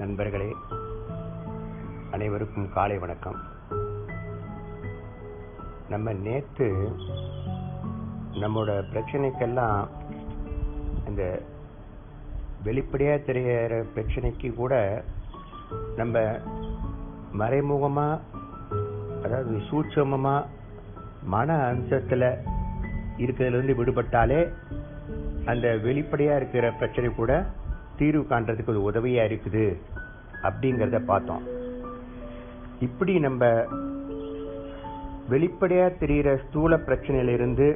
நண்பர்களே அனைவருக்கும் காலை வணக்கம். நம்ம நேத்து நம்மளோட பிரச்சனைக்கெல்லாம் இந்த வெளிப்படையாக தெரிகிற பிரச்சனைக்கு கூட நம்ம மறைமுகமா அதாவது சூட்சமமா மன அம்சத்தில் இருக்கிறதுல இருந்து விடுபட்டாலே அந்த வெளிப்படையாக இருக்கிற பிரச்சனை கூட தீர்வு காண்றதுக்கு ஒரு உதவியா இருக்குது அப்படிங்கிறத பார்த்தோம். இப்படி நம்ம வெளிப்படையா தெரிகிற ஸ்தூல பிரச்சனையில இருந்து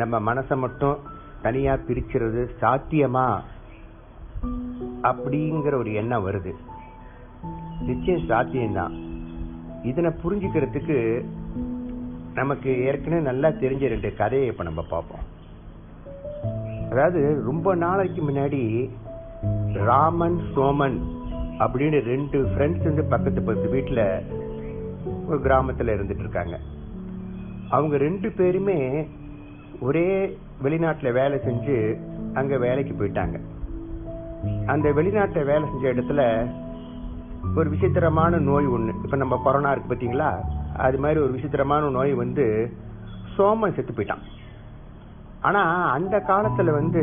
நம்ம மனசை மட்டும் தனியா பிரிச்சுறது சாத்தியமா அப்படிங்கிற ஒரு எண்ணம் வருது. நிச்சயம் சாத்தியம்தான். இதனை புரிஞ்சுக்கிறதுக்கு நமக்கு ஏற்கனவே நல்லா தெரிஞ்ச ரெண்டு கதையை இப்போ நம்ம பார்ப்போம். அதாவது ரொம்ப நாளைக்கு முன்னாடி ராமன் சோமன் அப்படின்னு ரெண்டு ஃப்ரெண்ட்ஸ் வந்து பக்கத்து பக்கத்து வீட்டில் ஒரு கிராமத்தில் இருந்துட்டு இருக்காங்க. அவங்க ரெண்டு பேருமே ஒரே வெளிநாட்டில் வேலை செஞ்சு அங்கே வேலைக்கு போயிட்டாங்க. அந்த வெளிநாட்டில் வேலை செஞ்ச இடத்துல ஒரு விசித்திரமான நோய் ஒன்று இப்போ நம்ம கொரோனா இருக்கு பார்த்தீங்களா அது மாதிரி ஒரு விசித்திரமான நோய் வந்து சோமன் செத்து போயிட்டான். ஆனால் அந்த காலத்தில் வந்து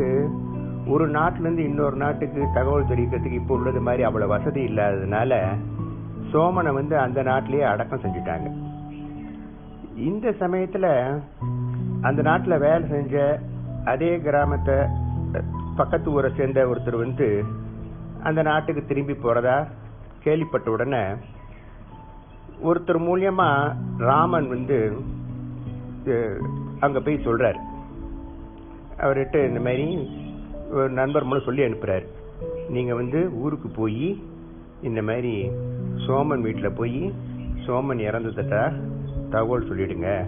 ஒரு நாட்டிலேருந்து இன்னொரு நாட்டுக்கு தகவல் தெரிவிக்கிறதுக்கு இப்போ உள்ளது மாதிரி அவ்வளோ வசதி இல்லாததுனால சோமனை வந்து அந்த நாட்டிலேயே அடக்கம் செஞ்சுட்டாங்க. இந்த சமயத்தில் அந்த நாட்டில் வேலை செஞ்ச அதே கிராமத்தை பக்கத்து ஊரை சேர்ந்த ஒருத்தர் வந்து அந்த நாட்டுக்கு திரும்பி போகிறதா கேள்விப்பட்ட உடனே ஒருத்தர் மூலியமாக ராமன் வந்து அங்கே போய் சொல்கிறார் அவர்கிட்ட இந்த மாதிரி நண்பர் மூலம் சொல்லி அனுப்புகிறார் நீங்கள் வந்து ஊருக்கு போய் இந்த மாதிரி சோமன் வீட்டில் போய் சோமன் இறந்ததா தகவல் சொல்லிடுங்க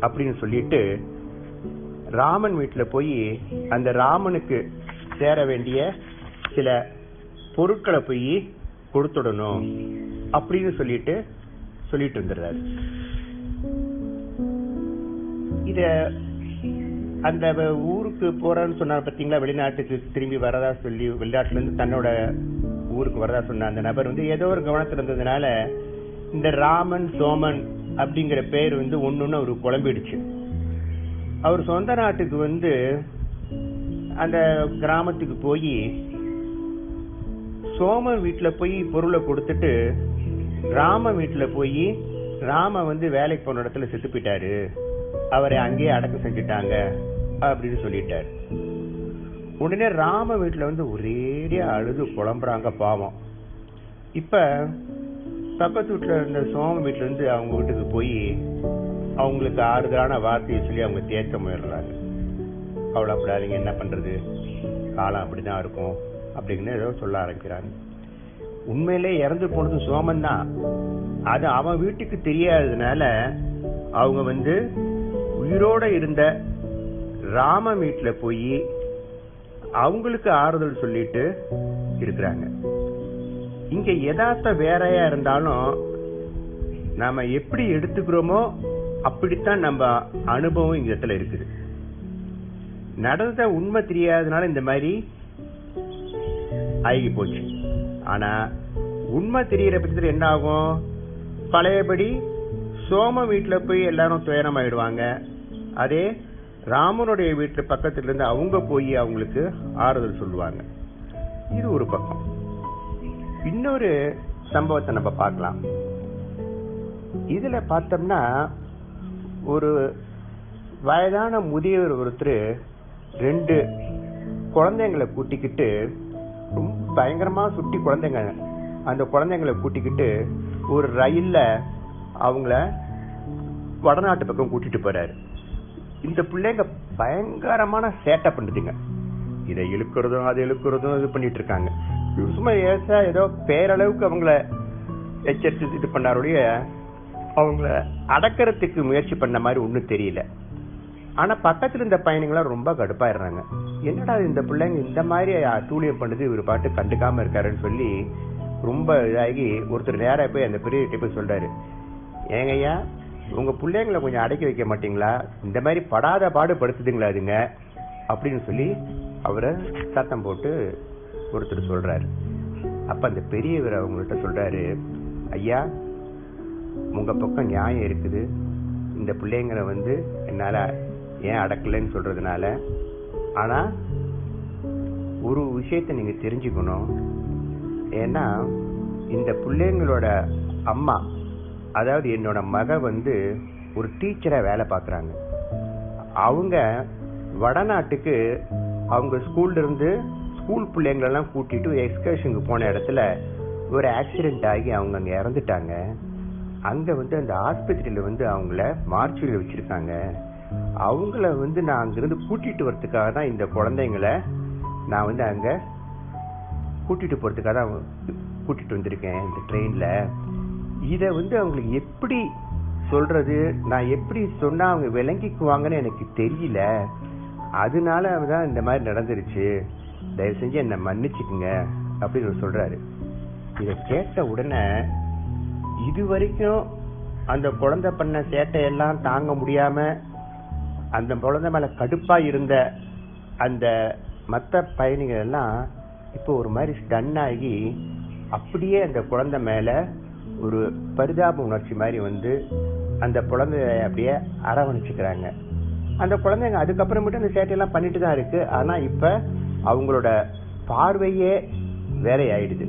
அப்படின்னு சொல்லிட்டு ராமன் வீட்டில் போய் அந்த ராமனுக்கு சேர வேண்டிய சில பொருட்களை போய் கொடுத்துடணும் அப்படின்னு சொல்லிட்டு சொல்லிட்டு வந்துடுறாரு. இத அந்த ஊருக்கு போறேன்னு சொன்னார் பாத்தீங்களா? வெளிநாட்டுக்கு திரும்பி வரதா சொல்லி வெளிநாட்டுல இருந்து தன்னோட ஊருக்கு வரதா சொன்ன அந்த நபர் வந்து ஏதோ ஒரு கவனத்துல இருந்ததுனால இந்த ராமன் சோமன் அப்படிங்கிற பேர் வந்து ஒண்ணுன்னு அவரு குழம்பிடுச்சு. அவர் சொந்த நாட்டுக்கு வந்து அந்த கிராமத்துக்கு போய் சோமன் வீட்டுல போய் பொருளை கொடுத்துட்டு ராம வீட்டுல போய் ராம வந்து வேலைக்கு போன இடத்துல செத்து போயிட்டாரு. அவரை அங்கேயே அடக்கம் செஞ்சுட்டாங்க அப்படின்னு சொல்லிட்டாரு. உடனே ராம வீட்டுல வந்து ஒரேடியா அழுது புலம்புறாங்க பாவம். இப்ப பக்கத்து வீட்டுல இருந்த சோம வீட்டுல இருந்து அவங்க வீட்டுக்கு போய் அவங்களுக்கு ஆறுதலான வார்த்தையை சொல்லி அவங்க தேக்க முயல்றாங்க. கவலைப்படாதீங்க என்ன பண்றது? காலம் அப்படிதான் இருக்கும். அப்படின்னு ஏதோ சொல்ல ஆரம்பிக்கிறாங்க. உண்மையிலே இறந்து போனது சோமன் தான். அது அவன் வீட்டுக்கு தெரியாததுனால அவங்க வந்து உயிரோட இருந்த ராம வீட்டுல போய் அவங்களுக்கு ஆறுதல் சொல்லிட்டு இருக்கிறாங்க. இங்க எதார்த்த வேறையா இருந்தாலும் நாம எப்படி எடுத்துக்கிறோமோ அப்படித்தான் நம்ம அனுபவம் இந்த இடத்துல இருக்குது. நடந்த உண்மை தெரியாதனால இந்த மாதிரி ஆகி போச்சு. ஆனா உண்மை தெரியற பட்சத்தில் என்ன ஆகும் பழையபடி சோம வீட்டுல போய் எல்லாரும் துயரம் ஆயிடுவாங்க அதே ராமனுடைய வீட்டு பக்கத்துல இருந்து அவங்க போய் அவங்களுக்கு ஆறுதல் சொல்லுவாங்க. இது ஒரு பக்கம். இன்னொரு சம்பவத்தை நம்ம பார்க்கலாம். இதுல பார்த்தோம்னா ஒரு வயதான முதியவர் ஒருத்தர் ரெண்டு குழந்தைங்களை கூட்டிக்கிட்டு ரொம்ப பயங்கரமா சுட்டி குழந்தைங்க அந்த குழந்தைங்களை கூட்டிக்கிட்டு ஒரு ரயில்ல அவங்கள வடநாட்டு பக்கம் கூட்டிட்டு போறாரு. இந்த பிள்ளைங்க பயங்கரமான சேட்டை பண்ணுதுங்க இதை இழுக்கிறதும் அதை இழுக்கிறதும் இது பண்ணிட்டு இருக்காங்க. சும்மா ஏசா ஏதோ பேரளவுக்கு அவங்கள எச்சரித்து இது பண்ணாருடைய அவங்கள அடக்கிறதுக்கு முயற்சி பண்ண மாதிரி ஒன்றும் தெரியல. ஆனால் பக்கத்தில் இருந்த பயணிகளாம் ரொம்ப கடுப்பாயிடுறாங்க. என்னடா இந்த பிள்ளைங்க இந்த மாதிரி தூளியம் பண்ணுது இவர் பாட்டு கண்டுக்காமல் இருக்காருன்னு சொல்லி ரொம்ப இதாகி ஒருத்தர் நேராக போய் அந்த பெரிய போய் சொல்கிறாரு ஏங்கய்யா உங்க பிள்ளைங்களை கொஞ்சம் அடக்கி வைக்க மாட்டீங்களா? இந்த மாதிரி படாத பாடு படுத்துதுங்களா அதுங்க அப்படின்னு சொல்லி அவரை சத்தம் போட்டு ஒருத்தர் சொல்றாரு. அப்ப அந்த பெரியவர் அவங்கள்ட்ட சொல்றாரு ஐயா உங்க பக்கம் நியாயம் இருக்குது. இந்த பிள்ளைங்களை வந்து என்னால ஏன் அடக்கலைன்னு சொல்றதுனால. ஆனா ஒரு விஷயத்தை நீங்க தெரிஞ்சுக்கணும். ஏன்னா இந்த பிள்ளைங்களோட அம்மா அதாவது என்னோட மக வந்து ஒரு டீச்சராக வேலை பார்க்குறாங்க. அவங்க வடநாட்டுக்கு அவங்க ஸ்கூல்லேருந்து ஸ்கூல் பிள்ளைங்களெல்லாம் கூட்டிட்டு எக்ஸ்கர்ஷனுக்கு போன இடத்துல ஒரு ஆக்சிடெண்ட் ஆகி அவங்க அங்கே இறந்துட்டாங்க. அங்கே வந்து அந்த ஆஸ்பத்திரியில் வந்து அவங்கள மார்ச்சுரியில் வச்சுருக்காங்க. அவங்கள வந்து நான் அங்கேருந்து கூட்டிகிட்டு வரத்துக்காக தான் இந்த குழந்தைங்களை நான் வந்து அங்கே கூட்டிகிட்டு போகிறதுக்காக தான் கூட்டிகிட்டு வந்திருக்கேன் இந்த ட்ரெயினில் இதை வந்து அவங்களுக்கு எப்படி சொல்றது? நான் எப்படி சொன்னா அவங்க விளங்கிக்குவாங்கன்னு எனக்கு தெரியல. அதனால தான் இந்த மாதிரி நடந்துருச்சு. தயவு செஞ்சு என்னை மன்னிச்சுக்குங்க அப்படின்னு சொல்றாரு. இதை கேட்ட உடனே இது வரைக்கும் அந்த குழந்தை பண்ண சேட்டையெல்லாம் தாங்க முடியாம அந்த குழந்தை மேல கடுப்பா இருந்த அந்த மற்ற பயணிகள் எல்லாம் இப்போ ஒரு மாதிரி ஸ்டன் ஆகி அப்படியே அந்த குழந்தை மேல ஒரு பரிதாப உணர்ச்சி மாதிரி வந்து அந்த குழந்தைய அப்படியே அரவணைச்சிக்கிறாங்க. அந்த குழந்தைங்க அதுக்கப்புறமேட்டு அந்த சேட்டையெல்லாம் பண்ணிட்டு தான் இருக்கு. ஆனால் இப்போ அவங்களோட பார்வையே வேற ஆயிடுது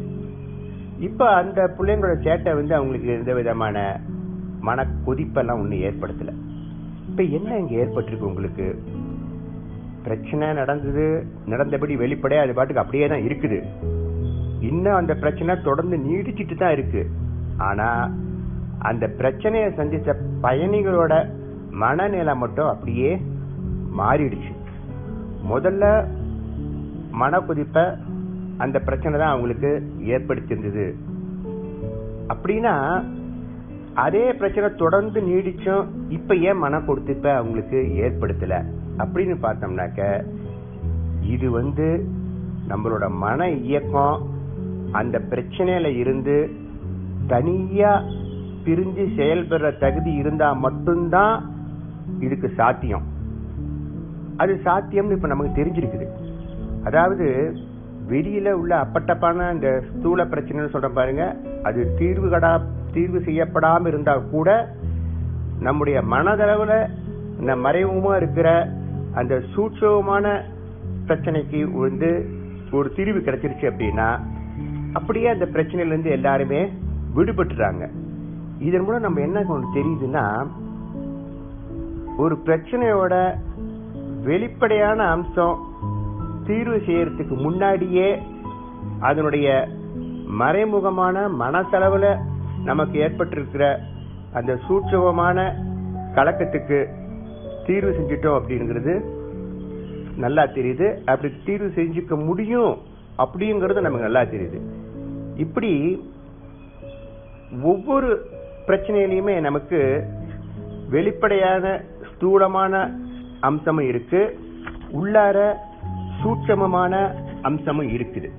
அந்த பிள்ளைங்களோட சேட்டை வந்து அவங்களுக்கு எந்த விதமான மன கொதிப்பெல்லாம் ஒன்றும் ஏற்படுத்தலை. இப்போ என்ன இங்கே ஏற்பட்டிருக்கு உங்களுக்கு? பிரச்சனை நடந்தது நடந்தபடி வெளிப்படையாக அது பாட்டுக்கு அப்படியே தான் இருக்குது. இன்னும் அந்த பிரச்சனை தொடர்ந்து நீடிச்சிட்டு தான் இருக்குது ஆனா அந்த பிரச்சனையை சந்திச்ச பயணிகளோட மனநிலை மட்டும் அப்படியே மாறிடுச்சு. முதல்ல மன அந்த பிரச்சனை தான் அவங்களுக்கு ஏற்படுத்தியிருந்தது அப்படின்னா அதே பிரச்சனை தொடர்ந்து நீடிச்சும் இப்ப ஏன் மன கொடுத்துப்ப அவங்களுக்கு ஏற்படுத்தல? அப்படின்னு பார்த்தோம்னாக்க இது வந்து நம்மளோட மன இயக்கம் அந்த பிரச்சனையில இருந்து தனியா பிரிஞ்சு செயல்படுற தகுதி இருந்தா மட்டும்தான் இதுக்கு சாத்தியம். அது சாத்தியம்னு இப்ப நமக்கு தெரிஞ்சிருக்குது. அதாவது வெளியில உள்ள அப்பட்டப்பான அந்த ஸ்தூல பிரச்சனைன்னு சொல்ற பாருங்க அது தீர்வு கடா தீர்வு செய்யப்படாம இருந்தா கூட நம்முடைய மனதளவுல இந்த மறைமுகமா இருக்கிற அந்த சூட்சமான பிரச்சனைக்கு வந்து ஒரு தீர்வு கிடைச்சிருச்சு அப்படின்னா அப்படியே அந்த பிரச்சனையிலேருந்து எல்லாருமே விடுபட்டுறாங்க இதன் மூலம் நம்ம என்ன ஒன்று தெரியுதுன்னா ஒரு பிரச்சனையோட வெளிப்படையான அம்சம் தீர்வு செய்யறதுக்கு முன்னாடியே அதனுடைய மறைமுகமான மனசளவுல நமக்கு ஏற்பட்டிருக்கிற அந்த சூட்சமமான கலக்கத்துக்கு தீர்வு செஞ்சிட்டோம் அப்படிங்கிறது நல்லா தெரியுது. அப்படி தீர்வு செஞ்சுக்க முடியும் அப்படிங்கிறது நமக்கு நல்லா தெரியுது. இப்படி ஒவ்வொரு பிரச்சனையிலையுமே நமக்கு வெளிப்படையான ஸ்தூலமான அம்சமும் இருக்கு. உள்ளார சூட்சமமான அம்சமும் இருக்குது.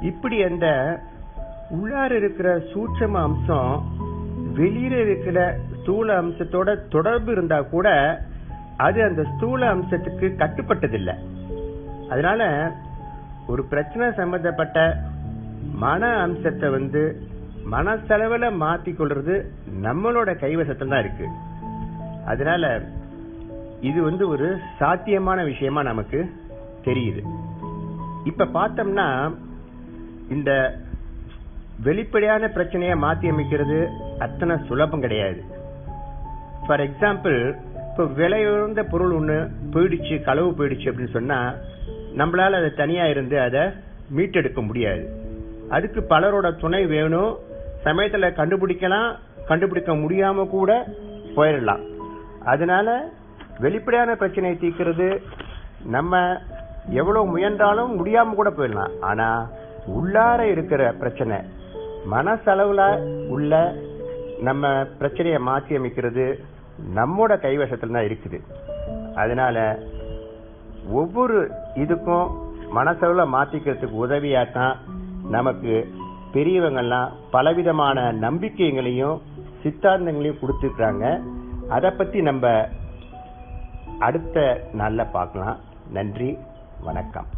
இப்படி அந்த உள்ளார இருக்கிற சூட்சம அம்சம் வெளியில இருக்கிற ஸ்தூல அம்சத்தோட தொடர்பு இருந்தா கூட அது அந்த ஸ்தூல அம்சத்துக்கு கட்டுப்பட்டதில்லை. அதனால ஒரு பிரச்சனை சம்பந்தப்பட்ட மன அம்சத்தை வந்து மனசளவில் மாத்தி கொள்றது நம்மளோட கைவசத்தில் தான் இருக்கு. அதனால இது வந்து ஒரு சாத்தியமான விஷயமா நமக்கு தெரியுது. இப்ப பார்த்தோம்னா இந்த வெளிப்படையான பிரச்சனையை மாற்றி அமைக்கிறது அத்தனை சுலபம் கிடையாது. ஃபார் எக்ஸாம்பிள் இப்போ விலையுறந்த பொருள் ஒன்று போயிடுச்சு களவு போயிடுச்சு அப்படின்னு சொன்னா நம்மளால அதை தனியா இருந்து அதை மீட்டெடுக்க முடியாது. அதுக்கு பலரோட துணை வேணும். சமயத்துல கண்டுபிடிக்கலாம் கண்டுபிடிக்க முடியாம கூட போயிடலாம். அதனால வெளிப்படையான பிரச்சனையை தீர்க்கிறது. நம்ம எவ்வளவு முயன்றாலும் முடியாம கூட போயிடலாம். ஆனா உள்ளார இருக்கிற பிரச்சனை மனசளவுல உள்ள நம்ம பிரச்சனையை மாற்றி அமைக்கிறது நம்மோட கைவசத்தில் தான் இருக்குது. அதனால ஒவ்வொரு இதுக்கும் மனசளவில் மாற்றிக்கிறதுக்கு உதவியாக தான் நமக்கு பெரியவங்கள்லாம் பலவிதமான நம்பிக்கைகளையும் சித்தாந்தங்களையும் கொடுத்துருக்குறாங்க. அதை பற்றி நம்ம அடுத்த நாளில் பார்க்கலாம். நன்றி வணக்கம்.